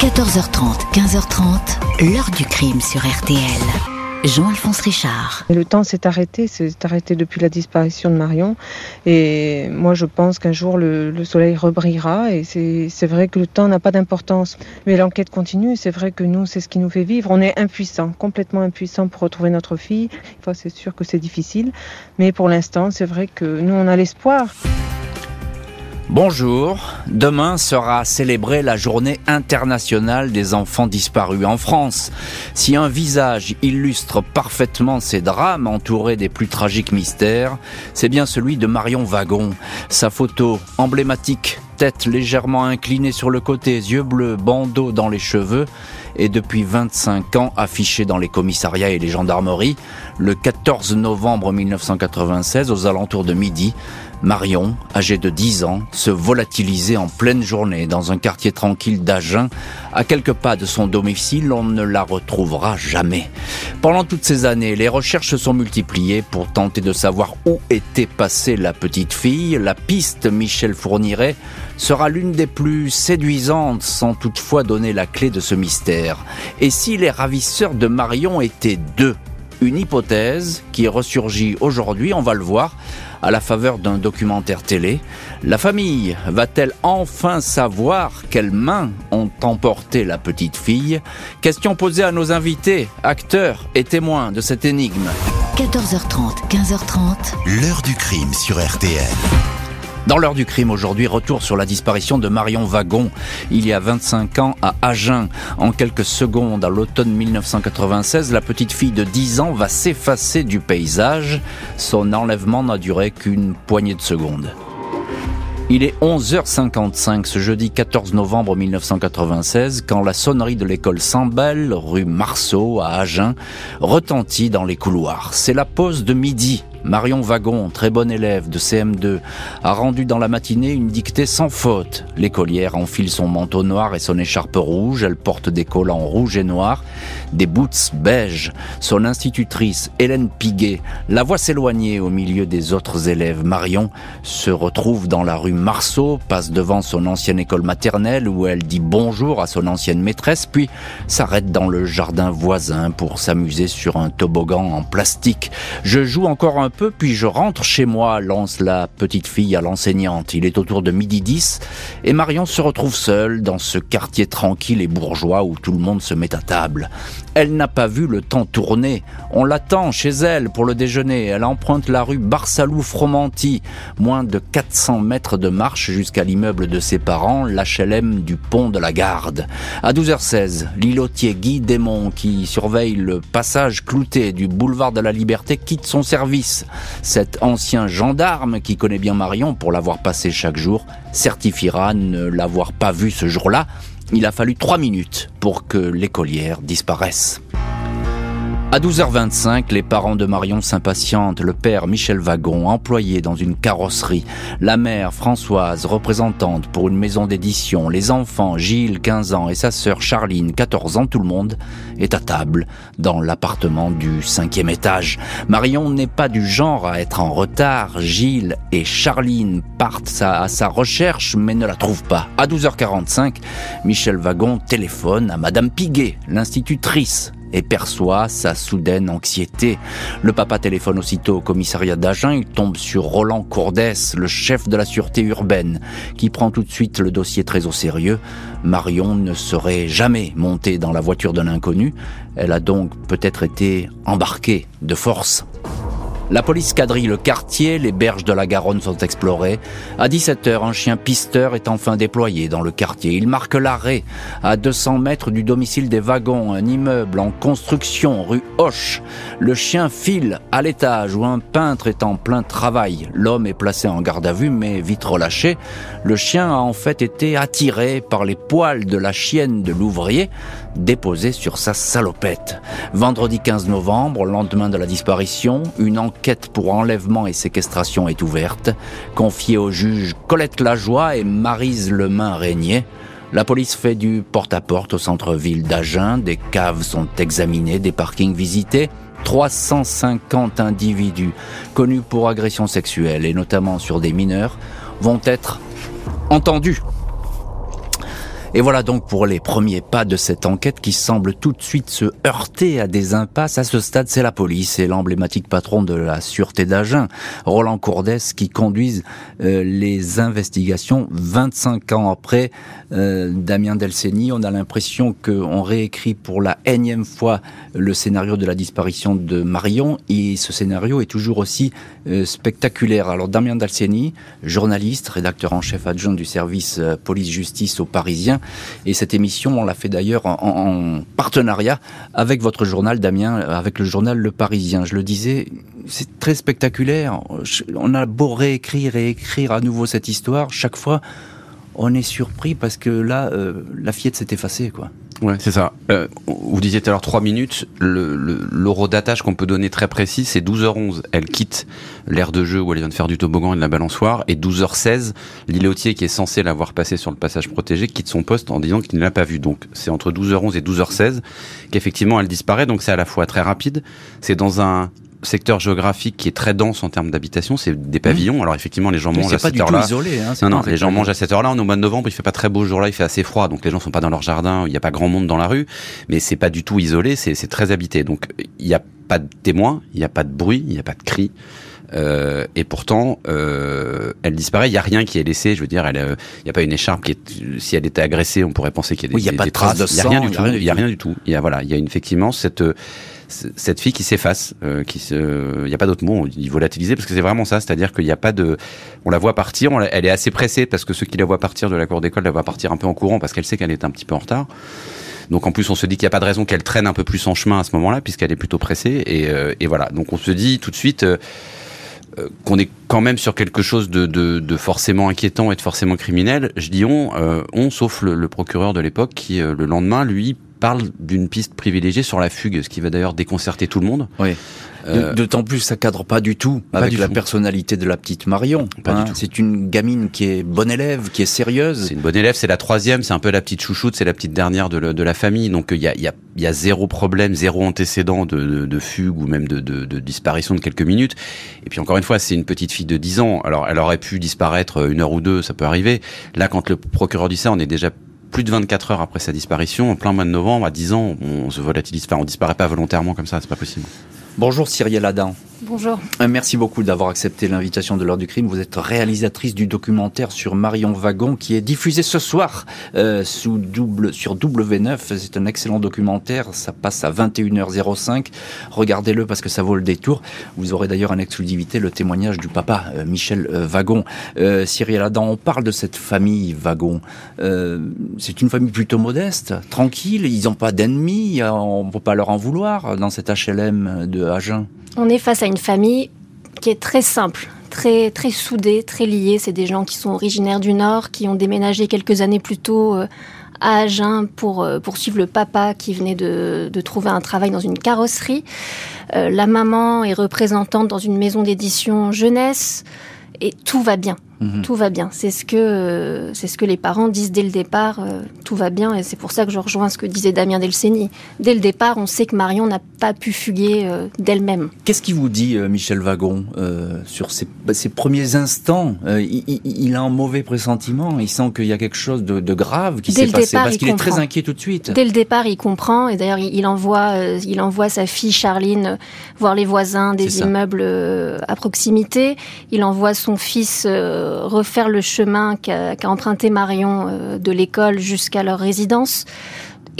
14h30, 15h30, l'heure du crime sur RTL. Jean-Alphonse Richard. Le temps s'est arrêté, s'est arrêté depuis la disparition de Marion. Et moi, je pense qu'un jour, le, soleil rebrillera. Et c'est vrai que le temps n'a pas d'importance. Mais l'enquête continue. C'est vrai que nous, c'est ce qui nous fait vivre. On est impuissants, complètement impuissants pour retrouver notre fille. C'est sûr que c'est difficile. Mais pour l'instant, c'est vrai que nous, on a l'espoir. Bonjour, demain sera célébrée la journée internationale des enfants disparus en France. Si un visage illustre parfaitement ces drames entourés des plus tragiques mystères, c'est bien celui de Marion Wagon. Sa photo emblématique, tête légèrement inclinée sur le côté, yeux bleus, bandeau dans les cheveux, est depuis 25 ans affichée dans les commissariats et les gendarmeries. Le 14 novembre 1996, aux alentours de midi, Marion, âgée de 10 ans, se volatilisait en pleine journée dans un quartier tranquille d'Agen. À quelques pas de son domicile, on ne la retrouvera jamais. Pendant toutes ces années, les recherches se sont multipliées pour tenter de savoir où était passée la petite fille. La piste Michel Fourniret sera l'une des plus séduisantes sans toutefois donner la clé de ce mystère. Et si les ravisseurs de Marion étaient deux? Une hypothèse qui ressurgit aujourd'hui, on va le voir, à la faveur d'un documentaire télé. La famille va-t-elle enfin savoir quelles mains ont emporté la petite fille? Question posée à nos invités, acteurs et témoins de cette énigme. 14h30, 15h30. L'heure du crime sur RTL. Dans l'heure du crime aujourd'hui, retour sur la disparition de Marion Wagon il y a 25 ans à Agen. En quelques secondes, à l'automne 1996, la petite fille de 10 ans va s'effacer du paysage. Son enlèvement n'a duré qu'une poignée de secondes. Il est 11h55 ce jeudi 14 novembre 1996 quand la sonnerie de l'école Sambel, rue Marceau à Agen, retentit dans les couloirs. C'est la pause de midi Marion Wagon, très bonne élève de CM2, a rendu dans la matinée une dictée sans faute. L'écolière enfile son manteau noir et son écharpe rouge, elle porte des collants rouge et noir, des boots beige. Son institutrice, Hélène Piguet, la voit s'éloigner au milieu des autres élèves. Marion se retrouve dans la rue Marceau, passe devant son ancienne école maternelle où elle dit bonjour à son ancienne maîtresse, puis s'arrête dans le jardin voisin pour s'amuser sur un toboggan en plastique. Je joue encore un peu, puis je rentre chez moi, lance la petite fille à l'enseignante. Il est autour de midi 10 et Marion se retrouve seule dans ce quartier tranquille et bourgeois où tout le monde se met à table. Elle n'a pas vu le temps tourner. On l'attend chez elle pour le déjeuner. Elle emprunte la rue Barsalou-Fromanti, moins de 400 mètres de marche jusqu'à l'immeuble de ses parents, l'HLM du pont de la Garde. À 12h16, l'îlotier Guy Démon, qui surveille le passage clouté du boulevard de la Liberté, quitte son service. Cet ancien gendarme, qui connaît bien Marion pour l'avoir passé chaque jour, certifiera ne l'avoir pas vu ce jour-là, il a fallu trois minutes pour que l'écolière disparaisse. À 12h25, les parents de Marion s'impatientent. Le père Michel Wagon, employé dans une carrosserie. La mère Françoise, représentante pour une maison d'édition. Les enfants Gilles, 15 ans, et sa sœur Charline, 14 ans. Tout le monde est à table dans l'appartement du cinquième étage. Marion n'est pas du genre à être en retard. Gilles et Charline partent à sa recherche mais ne la trouvent pas. À 12h45, Michel Wagon téléphone à Madame Piguet, l'institutrice et perçoit sa soudaine anxiété. Le papa téléphone aussitôt au commissariat d'Agen, il tombe sur Roland Courdès, le chef de la sûreté urbaine, qui prend tout de suite le dossier très au sérieux. Marion ne serait jamais montée dans la voiture d'un inconnu, elle a donc peut-être été embarquée de force. La police quadrille le quartier, les berges de la Garonne sont explorées. À 17h, un chien pisteur est enfin déployé dans le quartier. Il marque l'arrêt à 200 mètres du domicile des wagons, un immeuble en construction rue Hoche. Le chien file à l'étage où un peintre est en plein travail. L'homme est placé en garde à vue mais vite relâché. Le chien a en fait été attiré par les poils de la chienne de l'ouvrier déposée sur sa salopette. Vendredi 15 novembre, lendemain de la disparition, une enquête pour enlèvement et séquestration est ouverte, confiée aux juges Colette Lajoie et Marise Lemain Régnier. La police fait du porte-à-porte -porte au centre-ville d'Agen, des caves sont examinées, des parkings visités, 350 individus connus pour agression sexuelle et notamment sur des mineurs vont être entendus Et voilà donc pour les premiers pas de cette enquête qui semble tout de suite se heurter à des impasses. À ce stade, c'est la police et l'emblématique patron de la sûreté d'Agen, Roland Courdès, qui conduisent euh, les investigations 25 ans après euh, Damien Delceni. On a l'impression qu'on réécrit pour la énième fois le scénario de la disparition de Marion et ce scénario est toujours aussi euh, spectaculaire. Alors Damien Delceni, journaliste, rédacteur en chef adjoint du service police-justice au Parisien, et cette émission, on l'a fait d'ailleurs en, partenariat avec votre journal, Damien, avec le journal Le Parisien. Je le disais, c'est très spectaculaire. On a beau réécrire et écrire à nouveau cette histoire, chaque fois, on est surpris parce que là, euh, la fillette s'est effacée, quoi. Ouais, c'est ça. Euh, vous disiez tout à l'heure 3 minutes. L'horodatage le, qu'on peut donner très précis, c'est 12h11. Elle quitte l'aire de jeu où elle vient de faire du toboggan et de la balançoire. Et 12h16, l'îlotier qui est censé l'avoir passé sur le passage protégé quitte son poste en disant qu'il ne l'a pas vu. Donc c'est entre 12h11 et 12h16 qu'effectivement elle disparaît. Donc c'est à la fois très rapide. C'est dans un secteur géographique qui est très dense en termes d'habitation, c'est des pavillons. Mmh. Alors effectivement, les gens mangent à cette heure-là. Hein, non, non, les gens mangent à cette heure-là. On est au mois de novembre, il fait pas très beau jour là, il fait assez froid, donc les gens sont pas dans leur jardin, il n'y a pas grand monde dans la rue, mais c'est pas du tout isolé, c'est très habité. Donc il n'y a pas de témoins, il n'y a pas de bruit, il n'y a pas de cris. Euh, et pourtant, euh, elle disparaît. Il y a rien qui est laissé. Je veux dire, il n'y a pas une écharpe qui est. Si elle était agressée, on pourrait penser qu'il y a des, oui, y a pas de traces. Il y a rien du tout. Il y a rien du tout. Il y a voilà, il y a une, effectivement cette cette fille qui s'efface, euh, qui se, il n'y a pas d'autre mot, il volatiliser parce que c'est vraiment ça, c'est-à-dire qu'il n'y a pas de, on la voit partir, elle est assez pressée parce que ceux qui la voient partir de la cour d'école la voient partir un peu en courant parce qu'elle sait qu'elle est un petit peu en retard. Donc en plus on se dit qu'il n'y a pas de raison qu'elle traîne un peu plus en chemin à ce moment-là puisqu'elle est plutôt pressée et, euh, et, voilà. Donc on se dit tout de suite. Euh, qu'on est quand même sur quelque chose de, de, forcément inquiétant et de forcément criminel. Je dis on, on sauf le procureur de l'époque qui le lendemain lui parle d'une piste privilégiée sur la fugue, ce qui va d'ailleurs déconcerter tout le monde. Oui. Euh, d'autant plus, ça cadre pas du tout avec la personnalité de la petite Marion. Hein. C'est une gamine qui est bonne élève, qui est sérieuse. C'est une bonne élève, c'est la troisième, c'est un peu la petite chouchoute, c'est la petite dernière de, de la famille. Donc il y a, y, a, y a, zéro problème, zéro antécédent de, de, fugue ou même de, de, disparition de quelques minutes. Et puis encore une fois, c'est une petite fille de 10 ans. Alors elle aurait pu disparaître une heure ou deux, ça peut arriver. Là, quand le procureur dit ça, on est déjà plus de 24 heures après sa disparition, en plein mois de novembre, à 10 ans, on se volatilise, enfin on disparaît pas volontairement comme ça, c'est pas possible. Bonjour Cyrielle Adam. Bonjour. Euh, merci beaucoup d'avoir accepté l'invitation de l'heure du crime. Vous êtes réalisatrice du documentaire sur Marion Wagon qui est diffusé ce soir euh, sous double, sur W9. C'est un excellent documentaire. Ça passe à 21h05. Regardez-le parce que ça vaut le détour. Vous aurez d'ailleurs en exclusivité le témoignage du papa euh, Michel Wagon. Cyril Adam, on parle de cette famille Wagon. C'est une famille plutôt modeste, tranquille. Ils n'ont pas d'ennemis. On ne peut pas leur en vouloir dans cet HLM de Agen. On est face à une famille qui est très simple, très très soudée, très liée. C'est des gens qui sont originaires du Nord, qui ont déménagé quelques années plus tôt euh, à Agen pour euh, poursuivre le papa qui venait de, trouver un travail dans une carrosserie. Euh, la maman est représentante dans une maison d'édition jeunesse et tout va bien. Mhm. Tout va bien. C'est ce que c'est ce que les parents disent dès le départ. Euh, tout va bien et c'est pour ça que je rejoins ce que disait Damien Delceni. Dès le départ, on sait que Marion n'a pas pu fuguer euh, d'elle-même. Qu'est-ce qui vous dit, euh, Michel Wagon, sur ces, bah, premiers instants il, a un mauvais pressentiment. Il sent qu'il y a quelque chose de, grave qui s'est passé parce qu'il est très inquiet tout de suite. Dès le départ, il comprend et d'ailleurs, il, envoie il envoie sa fille Charline voir les voisins des immeubles à proximité. Il envoie son fils refaire le chemin qu'a emprunté Marion euh, de l'école jusqu'à leur résidence.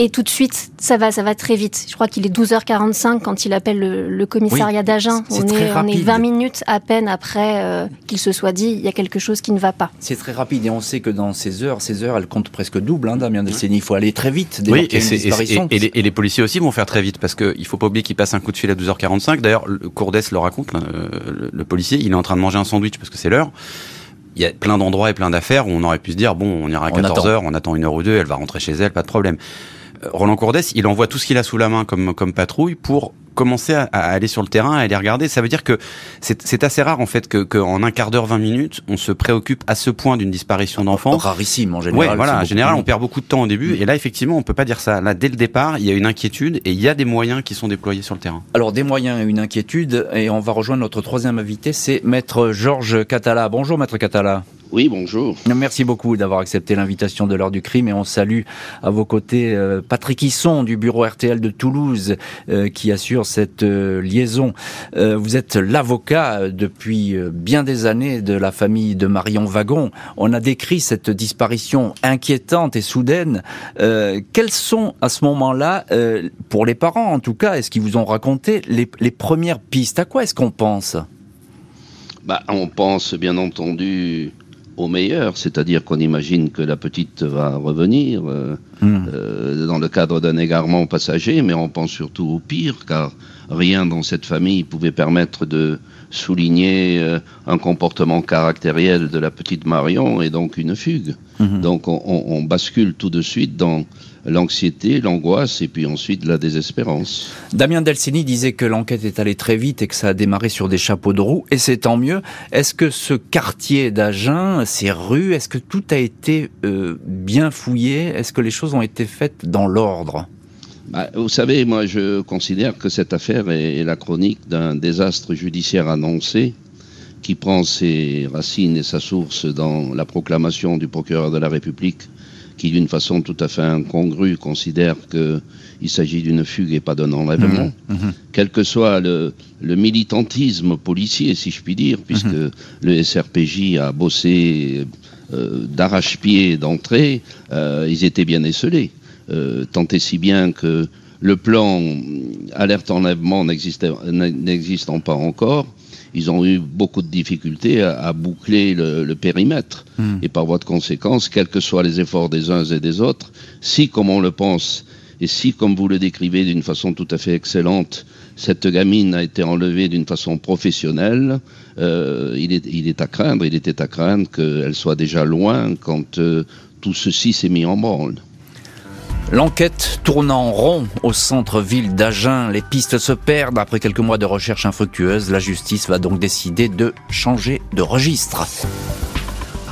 Et tout de suite, ça va, ça va très vite. Je crois qu'il est 12h45 quand il appelle le, commissariat d'Agen. On est, on est 20 minutes à peine après euh, qu'il se soit dit il y a quelque chose qui ne va pas. C'est très rapide et on sait que dans ces heures, ces heures, elles comptent presque double, hein, Damien Delceni. Il faut aller très vite. Oui, et, et, et, les, policiers aussi vont faire très vite parce qu'il faut pas oublier qu'il passe un coup de fil à 12h45. D'ailleurs, Courdès le raconte, le, le policier, il est en train de manger un sandwich parce que c'est l'heure il y a plein d'endroits et plein d'affaires où on aurait pu se dire bon, on ira à 14 heures, on attend une heure ou deux, elle va rentrer chez elle, pas de problème. Euh, Roland Courdès, il envoie tout ce qu'il a sous la main comme, comme patrouille pour commencer à, aller sur le terrain, à aller regarder. Ça veut dire que c'est assez rare en fait que qu'en un quart d'heure, 20 minutes, on se préoccupe à ce point d'une disparition d'enfants. Rarissime en général. Ouais, voilà. En général, on perd beaucoup de temps au début. Et là, effectivement, on peut pas dire ça. Là, dès le départ, il y a une inquiétude et il y a des moyens qui sont déployés sur le terrain. Alors des moyens et une inquiétude. Et on va rejoindre notre troisième invité, c'est Maître Georges Catala. Bonjour, Maître Catala. Oui, bonjour. Merci beaucoup d'avoir accepté l'invitation de l'heure du crime et on salue à vos côtés euh, Patrick Hisson du bureau RTL de Toulouse euh, qui assure cette euh, liaison. vous êtes l'avocat depuis bien des années de la famille de Marion Wagon. On a décrit cette disparition inquiétante et soudaine. quelles sont à ce moment-là, pour les parents en tout cas, est-ce qu'ils vous ont raconté les, les premières pistes? À quoi est-ce qu'on pense? Bah, On pense bien entendu au meilleur, c'est-à-dire qu'on imagine que la petite va revenir euh, hmm. euh, dans le cadre d'un égarement passager, mais on pense surtout au pire, car rien dans cette famille pouvait permettre de souligner euh, un comportement caractériel de la petite Marion et donc une fugue. Hmm. Donc on, on, bascule tout de suite dans l'anxiété, l'angoisse et puis ensuite la désespérance. Damien Delcini disait que l'enquête est allée très vite et que ça a démarré sur des chapeaux de roue et c'est tant mieux. Est-ce que ce quartier d'Agen, ces rues, est-ce que tout a été euh, bien fouillé? Est-ce que les choses ont été faites dans l'ordre? Bah, vous savez, moi je considère que cette affaire est la chronique d'un désastre judiciaire annoncé qui prend ses racines et sa source dans la proclamation du procureur de la République qui d'une façon tout à fait incongrue considère qu'il s'agit d'une fugue et pas d'un enlèvement, mmh, mmh. quel que soit le, militantisme policier, si je puis dire, puisque mmh. le SRPJ a bossé euh, d'arrache-pied d'entrée, euh, ils étaient bien esselés. Euh, tant et si bien que le plan alerte enlèvement n'existant pas encore, ils ont eu beaucoup de difficultés à, boucler le, périmètre. Hmm. Et par voie de conséquence, quels que soient les efforts des uns et des autres, si, comme on le pense, et si, comme vous le décrivez d'une façon tout à fait excellente, cette gamine a été enlevée d'une façon professionnelle, euh, il, est, il, est, à craindre, il était à craindre qu'elle soit déjà loin quand euh, tout ceci s'est mis en branle. L'enquête tourne en rond au centre-ville d'Agen. Les pistes se perdent. Après quelques mois de recherche infructueuse, la justice va donc décider de changer de registre.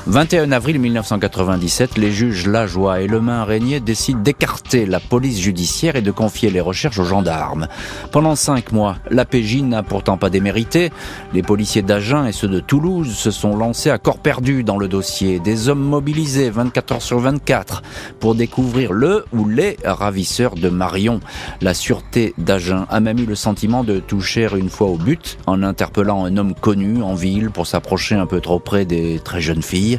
21 avril 1997, les juges Lajoie et Lemain Régnier décident d'écarter la police judiciaire et de confier les recherches aux gendarmes. Pendant cinq mois, l'APJ n'a pourtant pas démérité. Les policiers d'Agen et ceux de Toulouse se sont lancés à corps perdu dans le dossier. Des hommes mobilisés 24 heures sur 24 pour découvrir le ou les ravisseurs de Marion. La sûreté d'Agen a même eu le sentiment de toucher une fois au but en interpellant un homme connu en ville pour s'approcher un peu trop près des très jeunes filles.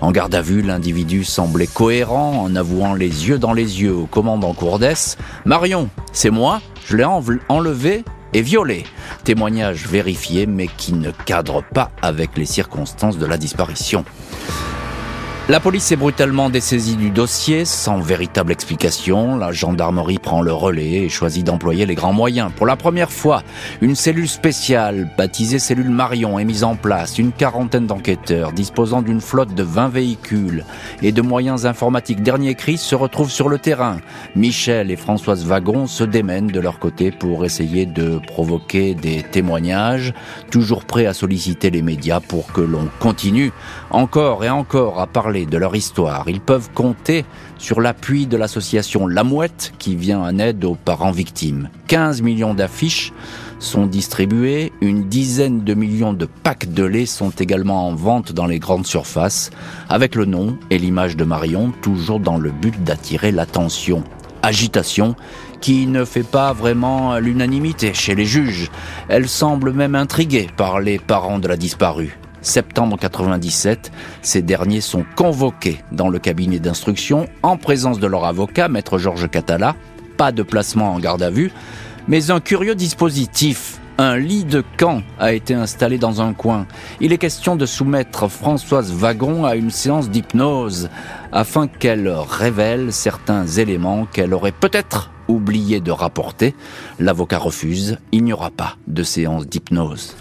En garde à vue, l'individu semblait cohérent en avouant les yeux dans les yeux au commandant Courdès Marion, c'est moi, je l'ai enlevé et violé. Témoignage vérifié mais qui ne cadre pas avec les circonstances de la disparition. La police est brutalement dessaisie du dossier sans véritable explication. La gendarmerie prend le relais et choisit d'employer les grands moyens. Pour la première fois, une cellule spéciale, baptisée cellule Marion, est mise en place. Une quarantaine d'enquêteurs disposant d'une flotte de 20 véhicules et de moyens informatiques dernier cri se retrouvent sur le terrain. Michel et Françoise Wagon se démènent de leur côté pour essayer de provoquer des témoignages, toujours prêts à solliciter les médias pour que l'on continue encore et encore à parler de leur histoire. Ils peuvent compter sur l'appui de l'association La Mouette qui vient en aide aux parents victimes. 15 millions d'affiches sont distribuées, une dizaine de millions de packs de lait sont également en vente dans les grandes surfaces, avec le nom et l'image de Marion, toujours dans le but d'attirer l'attention. Agitation qui ne fait pas vraiment l'unanimité chez les juges. Elle semble même intriguée par les parents de la disparue septembre 97, ces derniers sont convoqués dans le cabinet d'instruction en présence de leur avocat, maître Georges Catala. Pas de placement en garde à vue, mais un curieux dispositif. Un lit de camp a été installé dans un coin. Il est question de soumettre Françoise Wagon à une séance d'hypnose afin qu'elle révèle certains éléments qu'elle aurait peut-être oublié de rapporter. L'avocat refuse. Il n'y aura pas de séance d'hypnose.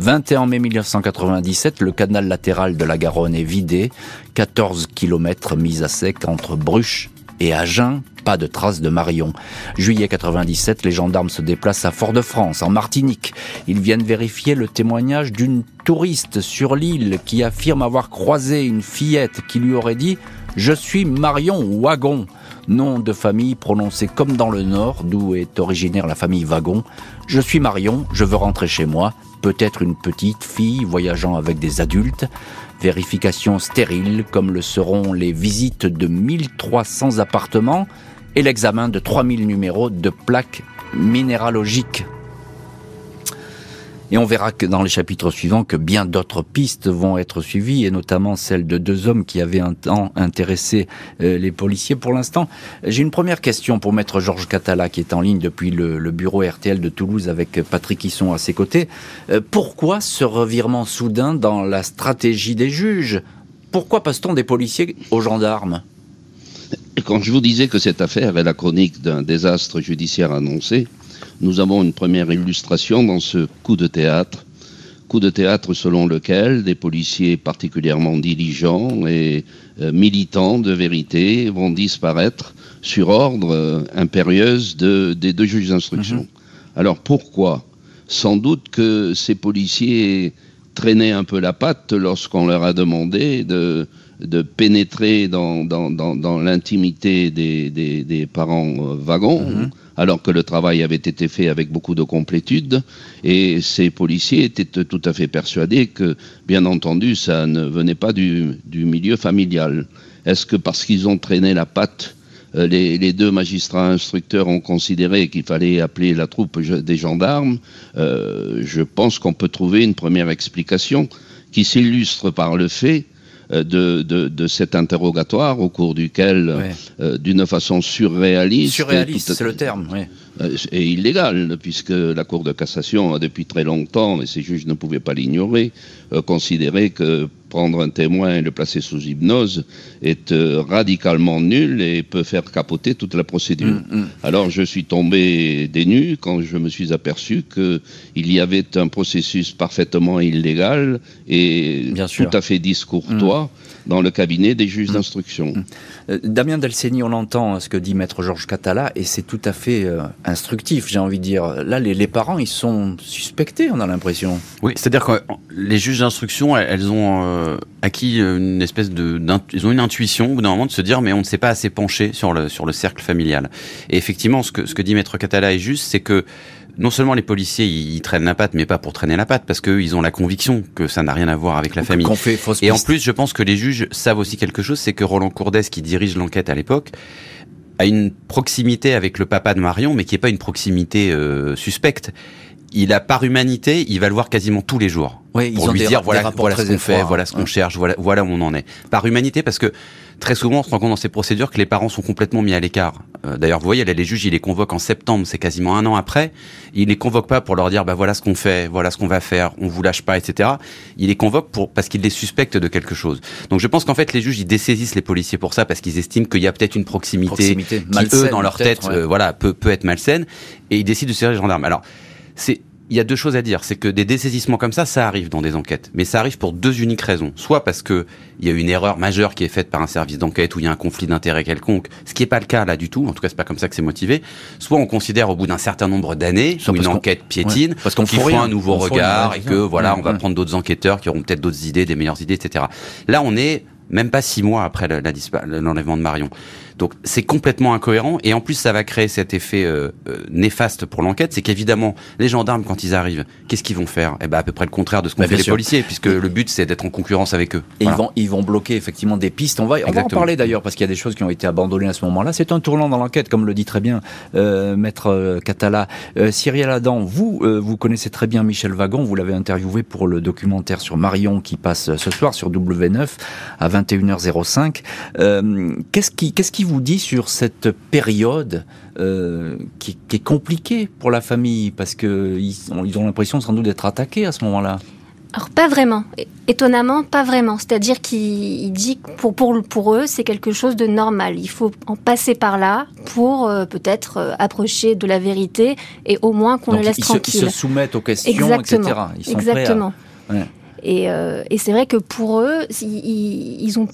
21 mai 1997, le canal latéral de la Garonne est vidé, 14 km mis à sec entre Bruches et Agen, pas de traces de Marion. Juillet 97, les gendarmes se déplacent à Fort-de-France, en Martinique. Ils viennent vérifier le témoignage d'une touriste sur l'île qui affirme avoir croisé une fillette qui lui aurait dit ⁇ Je suis Marion Wagon ⁇ nom de famille prononcé comme dans le Nord, d'où est originaire la famille Wagon. Je suis Marion, je veux rentrer chez moi, peut-être une petite fille voyageant avec des adultes. Vérification stérile, comme le seront les visites de 1300 appartements et l'examen de 3000 numéros de plaques minéralogiques. Et on verra dans les chapitres suivants que bien d'autres pistes vont être suivies, et notamment celle de deux hommes qui avaient un temps intéressé euh, les policiers. Pour l'instant, j'ai une première question pour maître Georges Catala, qui est en ligne depuis le, bureau RTL de Toulouse avec Patrick Hisson à ses côtés. Euh, pourquoi ce revirement soudain dans la stratégie des juges? Pourquoi passe-t-on des policiers aux gendarmes? Quand je vous disais que cette affaire est la chronique d'un désastre judiciaire annoncé, nous avons une première illustration dans ce coup de théâtre. Coup de théâtre selon lequel des policiers particulièrement diligents et euh, militants de vérité vont disparaître sur ordre euh, impérieuse de, des deux juges d'instruction. Mm-hmm. Alors pourquoi? Sans doute que ces policiers traînaient un peu la patte lorsqu'on leur a demandé de, de pénétrer dans, dans, l'intimité des, des, parents euh, wagons. Mm-hmm alors que le travail avait été fait avec beaucoup de complétude. Et ces policiers étaient tout à fait persuadés que, bien entendu, ça ne venait pas du, milieu familial. Est-ce que parce qu'ils ont traîné la patte, euh, les, deux magistrats instructeurs ont considéré qu'il fallait appeler la troupe des gendarmes euh, Je pense qu'on peut trouver une première explication qui s'illustre par le fait de, de, de, cet interrogatoire au cours duquel, euh, d'une façon surréaliste, surréaliste, c'est le terme, oui. Euh, et illégal, puisque la Cour de cassation a depuis très longtemps, et ces juges ne pouvaient pas l'ignorer, considéré que prendre un témoin et le placer sous hypnose est euh, radicalement nul et peut faire capoter toute la procédure. Mm, mm. Alors je suis tombé des nues quand je me suis aperçu qu'il y avait un processus parfaitement illégal et tout à fait discourtois mm. Dans le cabinet des juges d'instruction. Euh, Damien Delceni, on entend ce que dit maître Georges Catala et c'est tout à fait euh, instructif, j'ai envie de dire. Là, les, parents, ils sont suspectés, on a l'impression. Oui, c'est-à-dire que les juges d'instruction, elles ont euh, acquis une espèce de, ils ont une intuition au bout d'un moment de se dire mais on ne s'est pas assez penché sur le sur le cercle familial. Et effectivement, ce que ce que dit Maître Catala est juste, c'est que non seulement les policiers ils, traînent la patte, mais pas pour traîner la patte, parce qu'ils ont la conviction que ça n'a rien à voir avec la famille. et en plus, je pense que les juges savent aussi quelque chose, c'est que Roland Courdès, qui dirige l'enquête à l'époque, a une proximité avec le papa de Marion, mais qui est pas une proximité euh, suspecte il a par humanité, il va le voir quasiment tous les jours. Oui, pour lui dire voilà, voilà ce qu'on fait, voilà ce qu'on cherche, voilà, voilà où on en est. Par humanité, parce que très souvent, on se rend compte dans ces procédures que les parents sont complètement mis à l'écart. Euh, d'ailleurs, vous voyez, les juges, il les convoque en septembre, c'est quasiment un an après. Il les convoque pas pour leur dire bah voilà ce qu'on fait, voilà ce qu'on va faire, on vous lâche pas, etc. Il les convoque pour parce qu'il les suspecte de quelque chose. Donc je pense qu'en fait les juges ils dessaisissent les policiers pour ça parce qu'ils estiment qu'il y a peut-être une proximité, qui eux dans leur tête, euh, voilà, peut peut être malsaine et ils décident de serrer les gendarmes. Alors c'est il y a deux choses à dire. C'est que des dessaisissements comme ça, ça arrive dans des enquêtes. Mais ça arrive pour deux uniques raisons. Soit parce que il y a une erreur majeure qui est faite par un service d'enquête ou il y a un conflit d'intérêt quelconque, ce qui n'est pas le cas là du tout. En tout cas, c'est pas comme ça que c'est motivé. Soit on considère au bout d'un certain nombre d'années, une enquête piétine, parce qu'on faut un nouveau regard et que voilà, on va prendre d'autres enquêteurs qui auront peut-être d'autres idées, des meilleures idées, etc. Là, on est même pas six mois après l'enlèvement de Marion. Donc c'est complètement incohérent et en plus ça va créer cet effet euh, euh, néfaste pour l'enquête, c'est qu'évidemment les gendarmes quand ils arrivent, qu'est-ce qu'ils vont faire? Eh ben à peu près le contraire de ce qu'ont fait les policiers, puisque le but c'est d'être en concurrence avec eux. Et ils vont ils vont bloquer effectivement des pistes. On va on va en parler d'ailleurs parce qu'il y a des choses qui ont été abandonnées à ce moment-là. C'est un tournant dans l'enquête, comme le dit très bien euh, maître Catala. Cyril Adam, vous vous connaissez très bien Michel Wagon, vous l'avez interviewé pour le documentaire sur Marion qui passe ce soir sur W9 à 21h05. qu'est-ce qui qu'est-ce qui vous dit sur cette période euh, qui, est compliquée pour la famille parce qu'ils ils ont l'impression sans doute d'être attaqués à ce moment-là? Alors pas vraiment, étonnamment pas vraiment. C'est-à-dire qu'il dit que pour, pour, pour eux c'est quelque chose de normal. Il faut en passer par là pour euh, peut-être euh, approcher de la vérité et au moins qu'on les laisse tranquilles. Ils se soumettent aux questions, Exactement. etc. Ils sont Exactement. Et, et c'est vrai que pour eux, ils, ils ont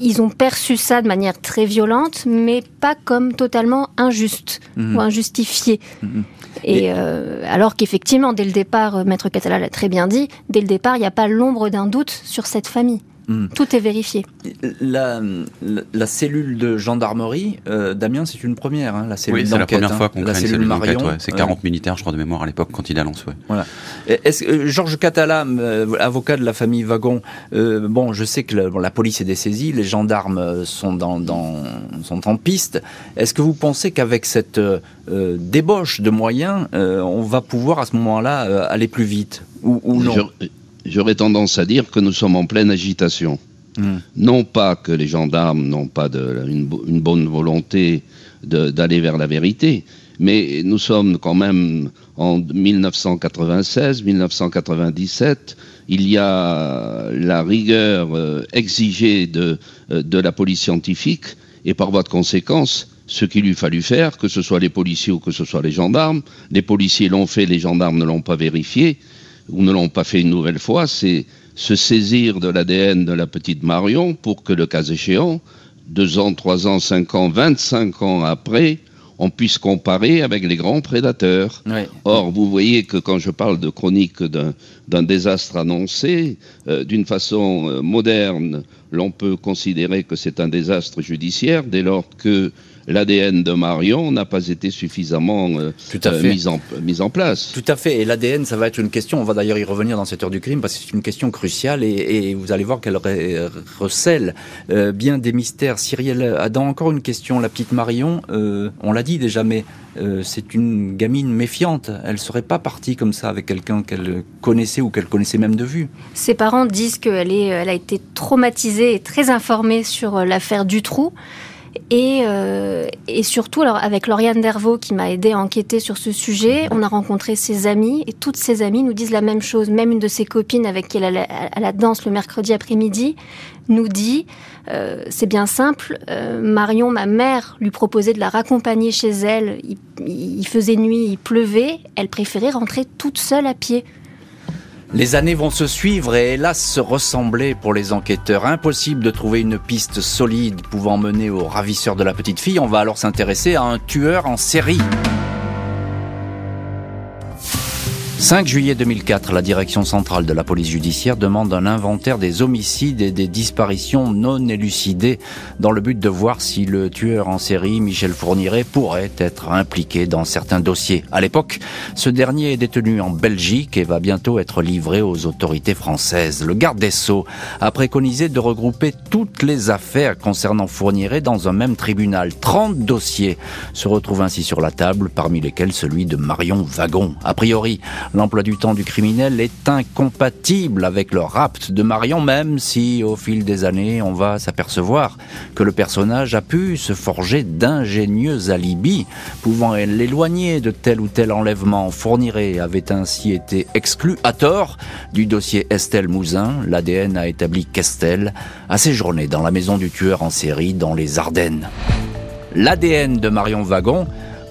ils ont perçu ça de manière très violente, mais pas comme totalement injuste mhm. ou injustifié. Mhm. Et, euh, alors qu'effectivement, dès le départ, euh, Maître Catala l'a très bien dit, dès le départ, il n'y a pas l'ombre d'un doute sur cette famille. Hmm. Tout est vérifié. La, la, cellule de gendarmerie, euh, Damien, c'est une première, hein, la cellule Oui, c'est la première fois qu'on hein. crée une cellule Marion. C'est 40 militaires, je crois, de mémoire à l'époque quand il a lancé. Voilà. Euh, Georges Catala, euh, avocat de la famille Wagon, bon, je sais que la police est dessaisie, les gendarmes sont, dans, dans, sont en piste. Est-ce que vous pensez qu'avec cette débauche de moyens, on va pouvoir à ce moment-là aller plus vite ou, ou non? J'aurais tendance à dire que nous sommes en pleine agitation. Hmm. Non pas que les gendarmes n'ont pas de, une, bonne volonté d'aller vers la vérité, mais nous sommes quand même en 1996, 1997. Il y a la rigueur euh, exigée de, euh, de la police scientifique, et par voie de conséquence, ce qu'il lui fallut faire, que ce soit les policiers ou que ce soit les gendarmes, les policiers l'ont fait, les gendarmes ne l'ont pas vérifié, ou ne l'ont pas fait une nouvelle fois, c'est se saisir de l'ADN de la petite Marion pour que le cas échéant, deux ans, trois ans, cinq ans, vingt-cinq ans après, on puisse comparer avec les grands prédateurs. Or, vous voyez que quand je parle de chronique d'un désastre annoncé, euh, d'une façon euh, moderne, l'on peut considérer que c'est un désastre judiciaire dès lors que l'ADN de Marion n'a pas été suffisamment euh, euh, mis, en, mis, en, place. Tout à fait. Et l'ADN, ça va être une question, on va d'ailleurs y revenir dans cette heure du crime, parce que c'est une question cruciale et, vous allez voir qu'elle recèle euh, bien des mystères. Cyrielle Adam, encore une question. La petite Marion, on l'a dit déjà, mais c'est une gamine méfiante. Elle serait pas partie comme ça avec quelqu'un qu'elle connaissait ou qu'elle connaissait même de vue. Ses parents disent qu'elle elle a été traumatisée et très informée sur l'affaire Dutroux. Et, euh, et, surtout, avec Lauriane Dervaux qui m'a aidé à enquêter sur ce sujet, on a rencontré ses amis et toutes ses amies nous disent la même chose. Même une de ses copines avec qui elle allait à la danse le mercredi après-midi nous dit euh, c'est bien simple, euh, Marion, ma mère, lui proposait de la raccompagner chez elle. Il faisait nuit, il pleuvait. Elle préférait rentrer toute seule à pied. Les années vont se suivre et hélas se ressembler pour les enquêteurs. Impossible de trouver une piste solide pouvant mener au ravisseur de la petite fille. On va alors s'intéresser à un tueur en série. 5 juillet 2004, la direction centrale de la police judiciaire demande un inventaire des homicides et des disparitions non élucidées dans le but de voir si le tueur en série, Michel Fourniret, pourrait être impliqué dans certains dossiers. À l'époque, ce dernier est détenu en Belgique et va bientôt être livré aux autorités françaises. Le garde des Sceaux a préconisé de regrouper toutes les affaires concernant Fourniret dans un même tribunal. 30 dossiers se retrouvent ainsi sur la table, parmi lesquels celui de Marion Wagon. A priori, L'emploi du temps du criminel est incompatible avec le rapt de Marion, même si au fil des années on va s'apercevoir que le personnage a pu se forger d'ingénieux alibis pouvant l'éloigner de tel ou tel enlèvement. Fourniret avait ainsi été exclu à tort du dossier Estelle Mouzin. L'ADN a établi qu'Estelle a séjourné dans la maison du tueur en série dans les Ardennes. L'ADN de Marion Wagon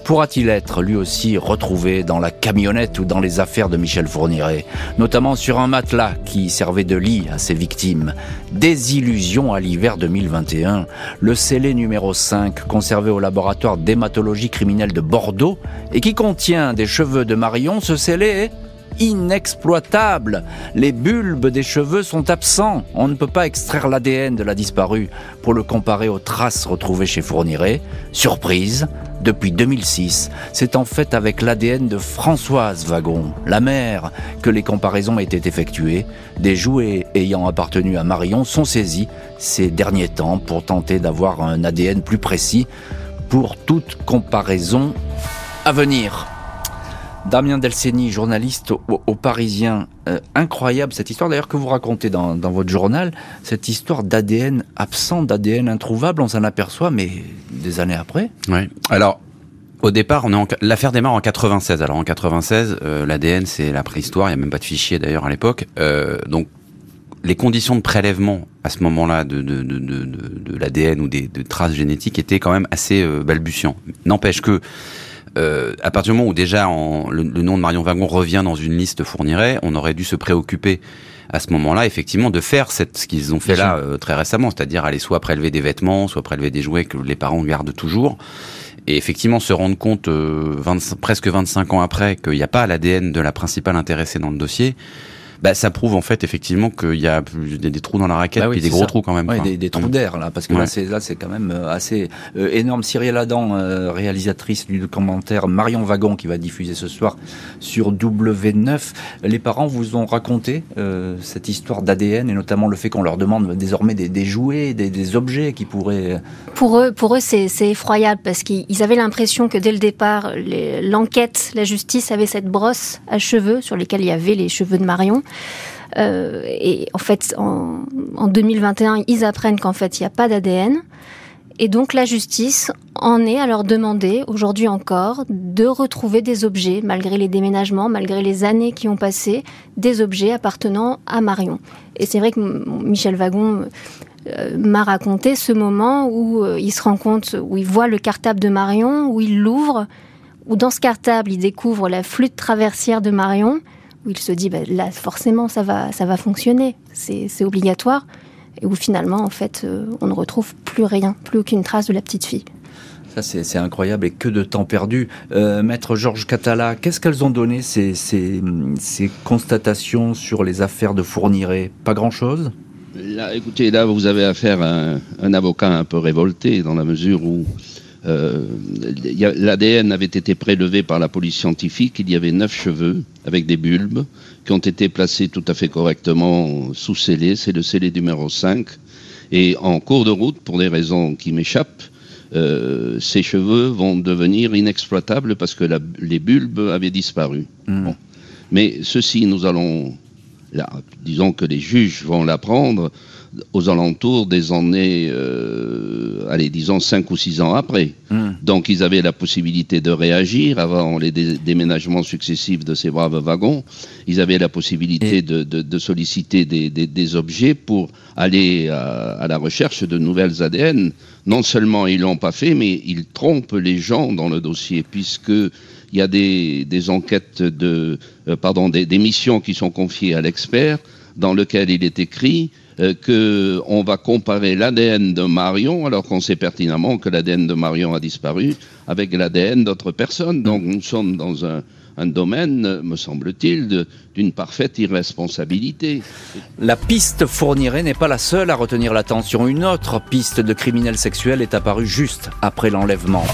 pourra-t-il être lui aussi retrouvé dans la camionnette ou dans les affaires de Michel Fourniret, notamment sur un matelas qui servait de lit à ses victimes Désillusion à l'hiver 2021. Le scellé numéro 5, conservé au laboratoire d'hématologie criminelle de Bordeaux et qui contient des cheveux de Marion, ce scellé est inexploitable. Les bulbes des cheveux sont absents. On ne peut pas extraire l'ADN de la disparue pour le comparer aux traces retrouvées chez Fourniret. Surprise, depuis 2006, c'est en fait avec l'ADN de Françoise Wagon, la mère, que les comparaisons étaient effectuées. Des jouets ayant appartenu à Marion sont saisis ces derniers temps pour tenter d'avoir un ADN plus précis pour toute comparaison à venir. Damien Delceni, journaliste au, Parisien. Euh, incroyable cette histoire d'ailleurs que vous racontez dans, votre journal, cette histoire d'ADN absent, d'ADN introuvable, on s'en aperçoit, mais des années après. Oui. Alors, au départ, on est l'affaire démarre en 96. Alors en 96, euh, l'ADN c'est la préhistoire, il n'y a même pas de fichier d'ailleurs à l'époque. Euh, donc les conditions de prélèvement à ce moment-là de, de, de, de, l'ADN ou des de traces génétiques étaient quand même assez euh, balbutiants. N'empêche que euh, à partir du moment où déjà le, nom de Marion Wagon revient dans une liste fournirait, on aurait dû se préoccuper à ce moment-là, effectivement, de faire cette, ce qu'ils ont fait là euh, très récemment, c'est-à-dire aller soit prélever des vêtements, soit prélever des jouets que les parents gardent toujours, et effectivement se rendre compte euh, presque 25 ans après qu'il n'y a pas l'ADN de la principale intéressée dans le dossier. Bah, ça prouve en fait effectivement qu'il y a des, des, trous dans la raquette, bah oui, des gros trous quand même. Ouais, des, des, trous mm. d'air là, parce que ouais. là c'est là c'est quand même euh, assez euh, énorme. Cyril Adam, euh, réalisatrice du documentaire Marion Wagon qui va diffuser ce soir sur W9. Les parents vous ont raconté euh, cette histoire d'ADN et notamment le fait qu'on leur demande désormais des, des jouets, des, des, objets qui pourraient. Pour eux, pour eux c'est effroyable parce qu'ils avaient l'impression que dès le départ, l'enquête, la justice avait cette brosse à cheveux sur lesquels il y avait les cheveux de Marion. Euh, et en fait, en, en 2021, ils apprennent qu'en fait, il n'y a pas d'ADN. Et donc la justice en est à leur demander, aujourd'hui encore, de retrouver des objets, malgré les déménagements, malgré les années qui ont passé, des objets appartenant à Marion. Et c'est vrai que Michel Wagon euh, m'a raconté ce moment où euh, il se rend compte, où il voit le cartable de Marion, où il l'ouvre, où dans ce cartable, il découvre la flûte traversière de Marion, où il se dit, bah, là, forcément, ça va, ça va fonctionner, c'est obligatoire, et où finalement, en fait, euh, on ne retrouve plus rien, plus aucune trace de la petite fille. Ça, c'est incroyable et que de temps perdu. Euh, Maître Georges Catala, qu'est-ce qu'elles ont donné ces, ces, ces, constatations sur les affaires de Fourniret? Pas grand-chose? Là, écoutez, là, vous avez affaire à un, un, avocat un peu révolté dans la mesure où euh, l'ADN avait été prélevé par la police scientifique. Il y avait neuf cheveux avec des bulbes qui ont été placés tout à fait correctement sous scellé. C'est le scellé numéro 5. Et en cours de route, pour des raisons qui m'échappent, euh, ces cheveux vont devenir inexploitables parce que la, les bulbes avaient disparu. Mmh. Bon. Mais ceci, nous allons, là, disons que les juges vont l'apprendre aux alentours des années, euh, allez, disons 5 ou 6 ans après. Mmh. Donc ils avaient la possibilité de réagir avant les dé déménagements successifs de ces braves wagons. Ils avaient la possibilité de, de, de, solliciter des, des, des, objets pour aller à, à, la recherche de nouvelles ADN. Non seulement ils l'ont pas fait, mais ils trompent les gens dans le dossier, puisque il y a des, des enquêtes de, euh, pardon, des, des missions qui sont confiées à l'expert, dans lequel il est écrit euh, qu'on va comparer l'ADN de Marion, alors qu'on sait pertinemment que l'ADN de Marion a disparu, avec l'ADN d'autres personnes. Donc nous sommes dans un, un domaine, me semble-t-il, d'une parfaite irresponsabilité. La piste Fourniret n'est pas la seule à retenir l'attention. Une autre piste de criminel sexuel est apparue juste après l'enlèvement.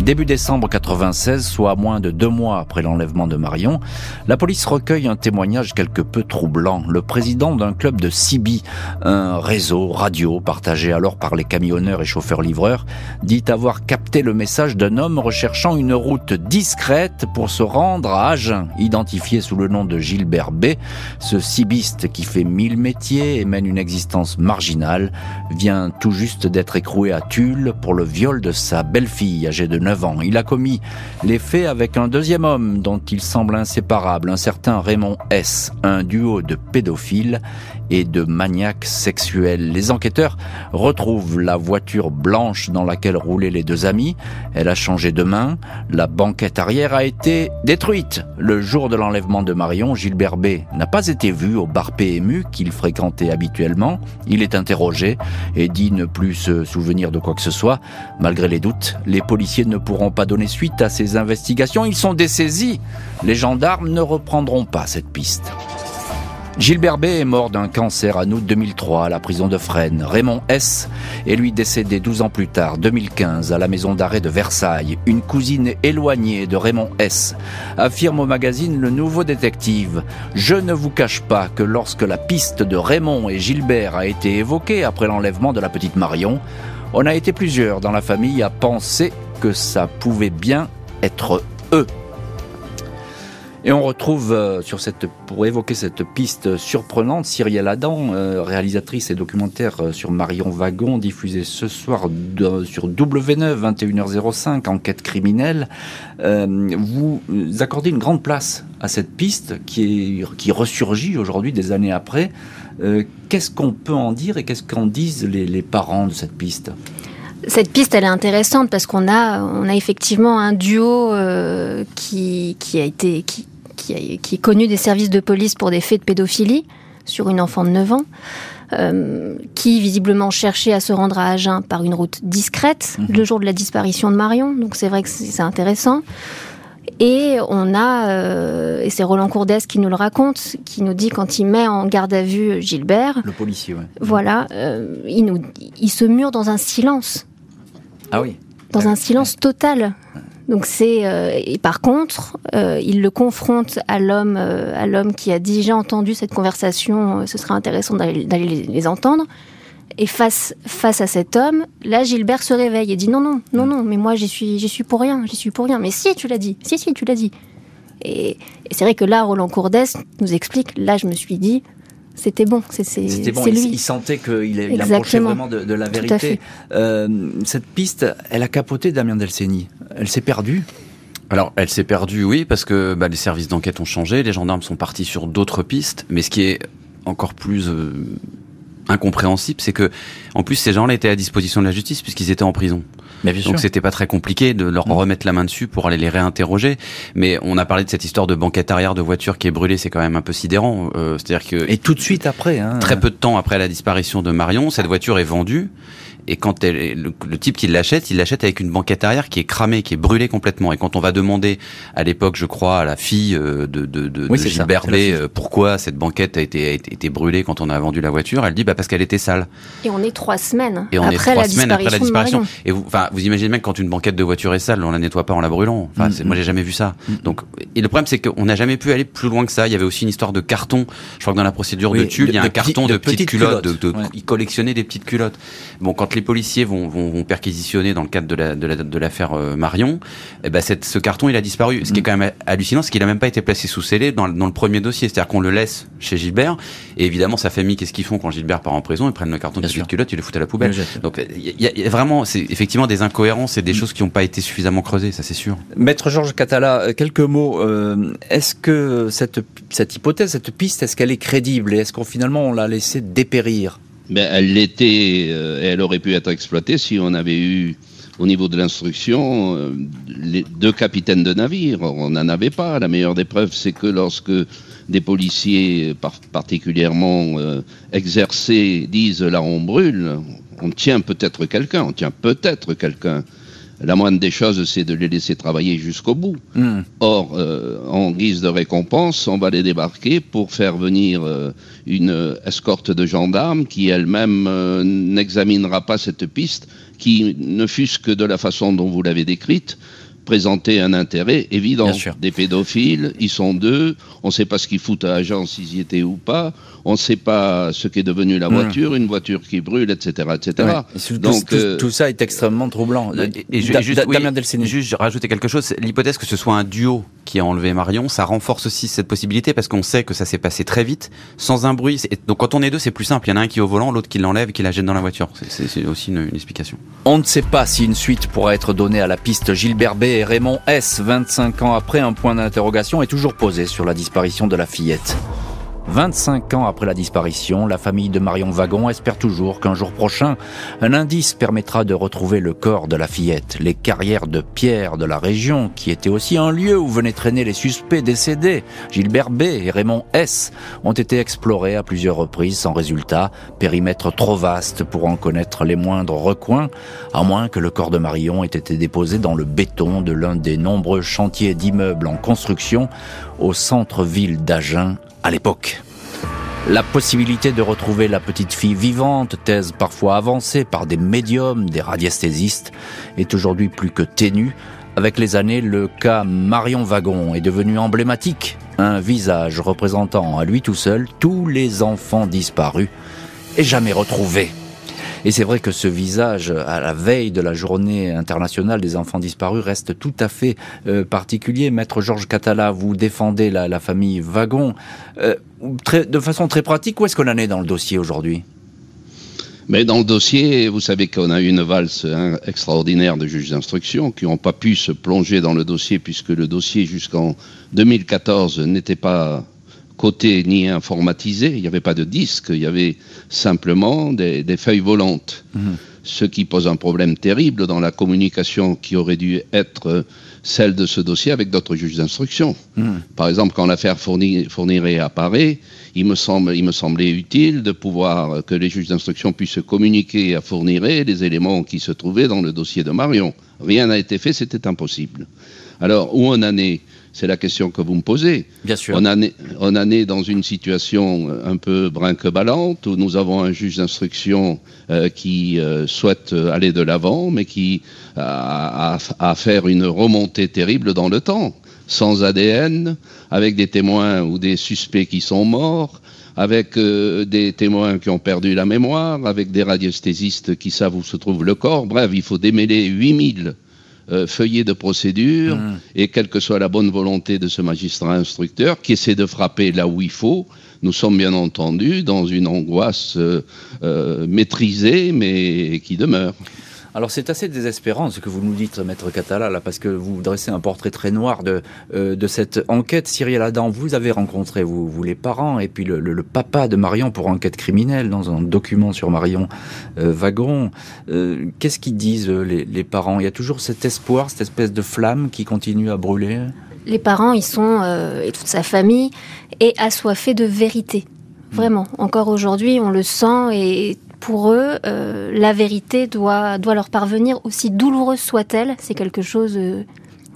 Début décembre 96, soit moins de deux mois après l'enlèvement de Marion, la police recueille un témoignage quelque peu troublant. Le président d'un club de Sibi, un réseau radio partagé alors par les camionneurs et chauffeurs-livreurs, dit avoir capté le message d'un homme recherchant une route discrète pour se rendre à Agen, identifié sous le nom de Gilbert B. Ce sibiste qui fait mille métiers et mène une existence marginale vient tout juste d'être écroué à Tulle pour le viol de sa belle-fille âgée de 9 ans. Il a commis les faits avec un deuxième homme dont il semble inséparable, un certain Raymond S., un duo de pédophiles et de maniaques sexuels. Les enquêteurs retrouvent la voiture blanche dans laquelle roulaient les deux amis. Elle a changé de main. La banquette arrière a été détruite. Le jour de l'enlèvement de Marion, Gilbert B n'a pas été vu au bar PMU qu'il fréquentait habituellement. Il est interrogé et dit ne plus se souvenir de quoi que ce soit. Malgré les doutes, les policiers ne pourront pas donner suite à ces investigations. Ils sont dessaisis. Les gendarmes ne reprendront pas cette piste. Gilbert B est mort d'un cancer en août 2003 à la prison de Fresnes. Raymond S est lui décédé 12 ans plus tard, 2015, à la maison d'arrêt de Versailles. Une cousine éloignée de Raymond S affirme au magazine Le Nouveau Détective Je ne vous cache pas que lorsque la piste de Raymond et Gilbert a été évoquée après l'enlèvement de la petite Marion, on a été plusieurs dans la famille à penser que ça pouvait bien être eux. Et on retrouve euh, sur cette, pour évoquer cette piste surprenante, Cyrielle Adam, euh, réalisatrice et documentaire euh, sur Marion Wagon, diffusé ce soir sur W9, 21h05, enquête criminelle. Vous accordez une grande place à cette piste qui, est, ressurgit aujourd'hui des années après. Qu'est-ce qu'on peut en dire et qu'est-ce qu'en disent les parents de cette piste? Cette piste, elle est intéressante parce qu'on a, on a effectivement un duo euh, qui, qui, a été, qui, qui, a, qui, est connu des services de police pour des faits de pédophilie sur une enfant de 9 ans, euh, qui visiblement cherchait à se rendre à Agen par une route discrète mmh. le jour de la disparition de Marion. Donc c'est vrai que c'est intéressant. Et on a, euh, et c'est Roland Courdès qui nous le raconte, qui nous dit quand il met en garde à vue Gilbert. Le policier, ouais. Voilà, euh, il, nous, il se mure dans un silence. Ah oui. Dans Ouais. un silence total. Donc c'est euh, et par contre, euh, il le confronte à l'homme, euh, à l'homme qui a déjà entendu cette conversation. ce serait intéressant d'aller les entendre. Et face face à cet homme, là Gilbert se réveille et dit non non non non, mais moi j'y suis j'y suis pour rien, j'y suis pour rien. Mais si tu l'as dit, si si tu l'as dit. Et, et c'est vrai que là Roland Courdès nous explique. Là je me suis dit c'était bon, c'est C'était bon, il, lui. il sentait qu'il il approchait vraiment de, de la vérité. Euh, cette piste, elle a capoté Damien Delceni. Elle s'est perdue. Alors, elle s'est perdue, oui, parce que bah, les services d'enquête ont changé, les gendarmes sont partis sur d'autres pistes, mais ce qui est encore plus euh, incompréhensible, c'est que, en plus, ces gens-là étaient à disposition de la justice puisqu'ils étaient en prison. Mais bien Donc c'était pas très compliqué de leur Mm. remettre la main dessus pour aller les réinterroger. Mais on a parlé de cette histoire de banquette arrière de voiture qui est brûlée, c'est quand même un peu sidérant. Euh, C'est-à-dire que Et tout de suite après. Hein, très peu de temps après la disparition de Marion, cette voiture est vendue. Et quand elle, est- le, le type qui l'achète, il l'achète avec une banquette arrière qui est cramée, qui est brûlée complètement. Et quand on va demander à l'époque, je crois, à la fille euh, de, de, de, Oui, de ça, Gilbert la B, euh, pourquoi cette banquette a été, a été, brûlée quand on a vendu la voiture, elle dit bah parce qu'elle était sale. Et on est trois semaines Et on après est trois la semaines après la disparition. Et vous, enfin, vous imaginez que quand une banquette de voiture est sale, on la nettoie pas en la brûlant. Enfin, Mm, c'est- mm. moi j'ai jamais vu ça. Mm. Donc, et le problème c'est qu'on n'a jamais pu aller plus loin que ça. Il y avait aussi une histoire de carton. Je crois que dans la procédure Oui, de Tulle, il y a de un carton de, de petites petites culottes, de, culottes. de- Ouais. ils collectionnaient des petites culottes. Bon, quand les policiers vont, vont, vont perquisitionner dans le cadre de la de la- de l'affaire euh, Marion, eh ben cette, ce carton il a disparu. Ce qui est Mm. quand même hallucinant, c'est qu'il a même pas été placé sous scellé dans, le- dans le premier dossier. C'est-à-dire qu'on le laisse chez Gilbert. Et évidemment, sa famille, qu'est-ce qu'ils font quand Gilbert part en prison? Ils prennent le carton de culottes, ils le foutent à la poubelle. Donc il y, a- il y a vraiment, c'est effectivement des incohérences et des Mm. choses qui n'ont pas été suffisamment creusées, ça c'est sûr. Maître Georges Catala, euh, quelques mots. euh, Est-ce que cette, cette hypothèse, cette piste, est-ce qu'elle est crédible et est-ce qu'on finalement on l'a laissée dépérir? Elle l'était euh, elle aurait pu être exploitée si on avait eu au niveau de l'instruction euh, les deux capitaines de navire. On n'en avait pas. La meilleure des preuves, c'est que lorsque des policiers par- particulièrement euh, exercés disent là on brûle, on tient peut-être quelqu'un, on tient peut-être quelqu'un. La moindre des choses, c'est de les laisser travailler jusqu'au bout. Hmm. Or, euh, en guise de récompense, on va les débarquer pour faire venir euh, une escorte de gendarmes qui elle-même euh, n'examinera pas cette piste, qui, ne fût-ce que de la façon dont vous l'avez décrite, présentait un intérêt évident. Bien sûr. Des pédophiles, ils sont deux, on ne sait pas ce qu'ils foutent à agence, s'ils y étaient ou pas, on ne sait pas ce qu'est devenu la Mm. voiture, une voiture qui brûle, etc. etc. Ouais. Donc, tout, euh, tout ça est extrêmement troublant. Et, et ju- Da- juste, Da- oui, Damien Delceni. juste rajouter quelque chose, l'hypothèse que ce soit un duo qui a enlevé Marion, ça renforce aussi cette possibilité parce qu'on sait que ça s'est passé très vite, sans un bruit. Donc quand on est deux, c'est plus simple. Il y en a un qui est au volant, l'autre qui l'enlève et qui la jette dans la voiture. C'est aussi une, une explication. On ne sait pas si une suite pourra être donnée à la piste Gilbert B et Raymond S. 25 ans après, un point d'interrogation est toujours posé sur la disparition de la fillette. 25 ans après la disparition, la famille de Marion Wagon espère toujours qu'un jour prochain, un indice permettra de retrouver le corps de la fillette. Les carrières de pierre de la région, qui était aussi un lieu où venaient traîner les suspects décédés, Gilbert B et Raymond S, ont été explorées à plusieurs reprises sans résultat, périmètre trop vaste pour en connaître les moindres recoins, à moins que le corps de Marion ait été déposé dans le béton de l'un des nombreux chantiers d'immeubles en construction au centre-ville d'Agen à l'époque. La possibilité de retrouver la petite fille vivante, thèse parfois avancée par des médiums, des radiesthésistes, est aujourd'hui plus que ténue. Avec les années, le cas Marion Wagon est devenu emblématique, un visage représentant à lui tout seul tous les enfants disparus et jamais retrouvés. Et c'est vrai que ce visage, à la veille de la journée internationale des enfants disparus, reste tout à fait euh, particulier. Maître Georges Catala, vous défendez la, famille Wagon. Euh, de façon très pratique, où est-ce qu'on en est dans le dossier aujourd'hui? Mais dans le dossier, vous savez qu'on a eu une valse hein, extraordinaire de juges d'instruction qui n'ont pas pu se plonger dans le dossier puisque le dossier jusqu'en 2014 n'était pas coté ni informatisé. Il n'y avait pas de disque, il y avait simplement des, des feuilles volantes. Mhm. ce qui pose un problème terrible dans la communication qui aurait dû être celle de ce dossier avec d'autres juges d'instruction. Hmm. Par exemple, quand l'affaire Fourniret apparaît, il me, semble, il me semblait utile de pouvoir que les juges d'instruction puissent communiquer à Fourniret les éléments qui se trouvaient dans le dossier de Marion. Rien n'a été fait, c'était impossible. Alors, où on en est c'est la question que vous me posez. Bien sûr. On en, est, on en est dans une situation un peu brinque-ballante où nous avons un juge d'instruction euh, qui euh, souhaite aller de l'avant, mais qui a à faire une remontée terrible dans le temps, sans ADN, avec des témoins ou des suspects qui sont morts, avec euh, des témoins qui ont perdu la mémoire, avec des radiesthésistes qui savent où se trouve le corps. Bref, il faut démêler 8000 euh, feuillet de procédure mmh. et quelle que soit la bonne volonté de ce magistrat instructeur qui essaie de frapper là où il faut, nous sommes bien entendu dans une angoisse euh, euh, maîtrisée mais qui demeure. Alors c'est assez désespérant ce que vous nous dites, maître Catala, là, parce que vous dressez un portrait très noir de, euh, de cette enquête. Cyril Adam, vous avez rencontré, vous, vous les parents, et puis le, le, papa de Marion pour enquête criminelle, dans un document sur Marion euh, Vagron. Euh, Qu'est-ce qu'ils disent les, les, parents? Il y a toujours cet espoir, cette espèce de flamme qui continue à brûler? Les parents, ils sont, euh, et toute sa famille, est assoiffée de vérité. Vraiment, encore aujourd'hui, on le sent et pour eux, euh, la vérité doit, doit leur parvenir, aussi douloureuse soit-elle. C'est quelque chose euh,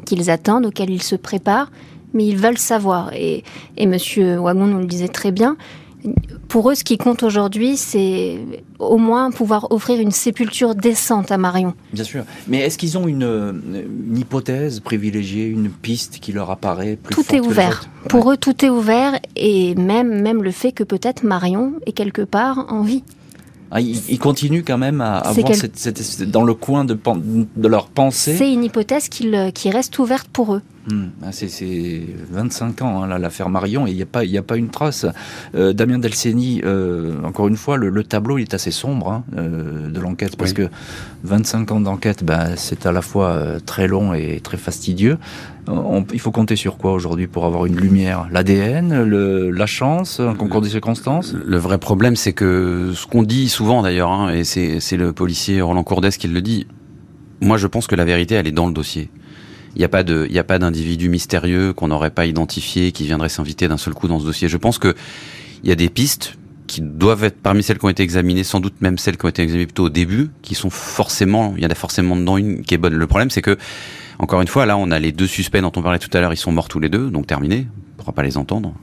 qu'ils attendent, auquel ils se préparent, mais ils veulent savoir. Et, et Monsieur Wagon nous le disait très bien. Pour eux, ce qui compte aujourd'hui, c'est au moins pouvoir offrir une sépulture décente à Marion. Bien sûr. Mais est-ce qu'ils ont une, hypothèse privilégiée, une piste qui leur apparaît plus Tout est ouvert. Pour eux, tout est ouvert, et même, même le fait que peut-être Marion est quelque part en vie. Ah, ils, continuent quand même à avoir cette, dans le coin de, de leur pensée. C'est une hypothèse qui, qui reste ouverte pour eux. Hmm. Ah, c'est 25 ans, hein, l'affaire Marion, et il n'y a, pas, a pas une trace. Euh, Damien Delceni, euh, encore une fois, le, tableau il est assez sombre hein, euh, de l'enquête, parce que 25 ans d'enquête, ben, c'est à la fois très long et très fastidieux. il faut compter sur quoi aujourd'hui pour avoir une lumière? L'ADN, la chance, un concours des circonstances? Le vrai problème, c'est que ce qu'on dit souvent d'ailleurs, hein, et c'est le policier Roland Courdès qui le dit, moi je pense que la vérité, elle est dans le dossier. Il n'y a pas de, il a pas d'individu mystérieux qu'on n'aurait pas identifié qui viendrait s'inviter d'un seul coup dans ce dossier. Je pense que il y a des pistes qui doivent être parmi celles qui ont été examinées, sans doute même celles qui ont été examinées plutôt au début, qui sont forcément, il y en a forcément dedans une qui est bonne. Le problème, c'est que, encore une fois, là, on a les deux suspects dont on parlait tout à l'heure, ils sont morts tous les deux, donc terminé. On ne pourra pas les entendre.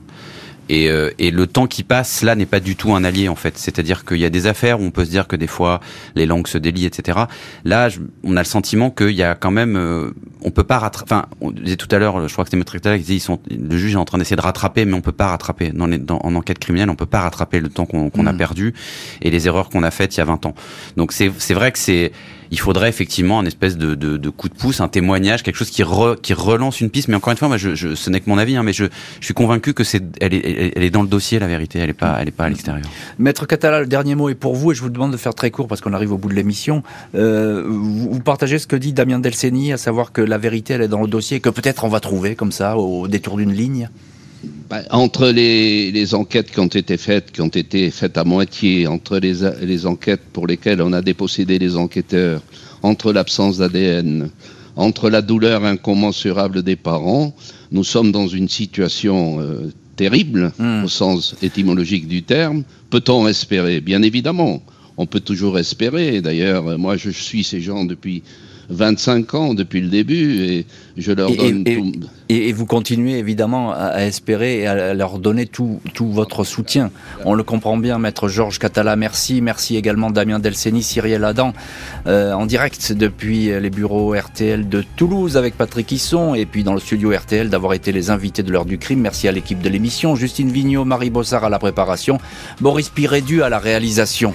Et, euh, et, le temps qui passe, là, n'est pas du tout un allié, en fait. C'est-à-dire qu'il y a des affaires où on peut se dire que des fois, les langues se délient, etc. Là, on a le sentiment qu'il y a quand même... Euh, on peut pas rattraper... Enfin, on disait tout à l'heure, je crois que c'était Maître qui disait, ils sont, le juge est en train d'essayer de rattraper, mais on peut pas rattraper. Dans, les, dans en enquête criminelle, on peut pas rattraper le temps qu'on a mmh. perdu et les erreurs qu'on a faites il y a 20 ans. Donc c'est vrai que c'est il faudrait effectivement un espèce de, de, coup de pouce, un témoignage, quelque chose qui, qui relance une piste. Mais encore une fois, je, ce n'est que mon avis, hein, mais je, je suis convaincu que c'est, elle est, elle est dans le dossier, la vérité. Elle n'est pas, elle pas à l'extérieur. Maître Catala, le dernier mot est pour vous, et je vous demande de faire très court parce qu'on arrive au bout de l'émission. Euh, vous, partagez ce que dit Damien Delceni, à savoir que la vérité, elle est dans le dossier, que peut-être on va trouver comme ça au détour d'une ligne? Bah, entre les, les, enquêtes qui ont été faites, qui ont été faites à moitié, entre les, les enquêtes pour lesquelles on a dépossédé les enquêteurs, entre l'absence d'ADN, entre la douleur incommensurable des parents, nous sommes dans une situation euh, terrible hmm. au sens étymologique du terme. Peut-on espérer? Bien évidemment, on peut toujours espérer. D'ailleurs, moi je suis ces gens depuis 25 ans depuis le début et je leur donne et, tout. Et, vous continuez évidemment à, espérer et à leur donner tout, tout votre soutien. On le comprend bien, maître Georges Catala, merci. Merci également Damien Delceni, Cyril Adam, euh, en direct depuis les bureaux RTL de Toulouse avec Patrick Hisson et puis dans le studio RTL d'avoir été les invités de l'heure du crime. Merci à l'équipe de l'émission, Justine Vignot, Marie Bossard à la préparation, Boris Pirédu à la réalisation.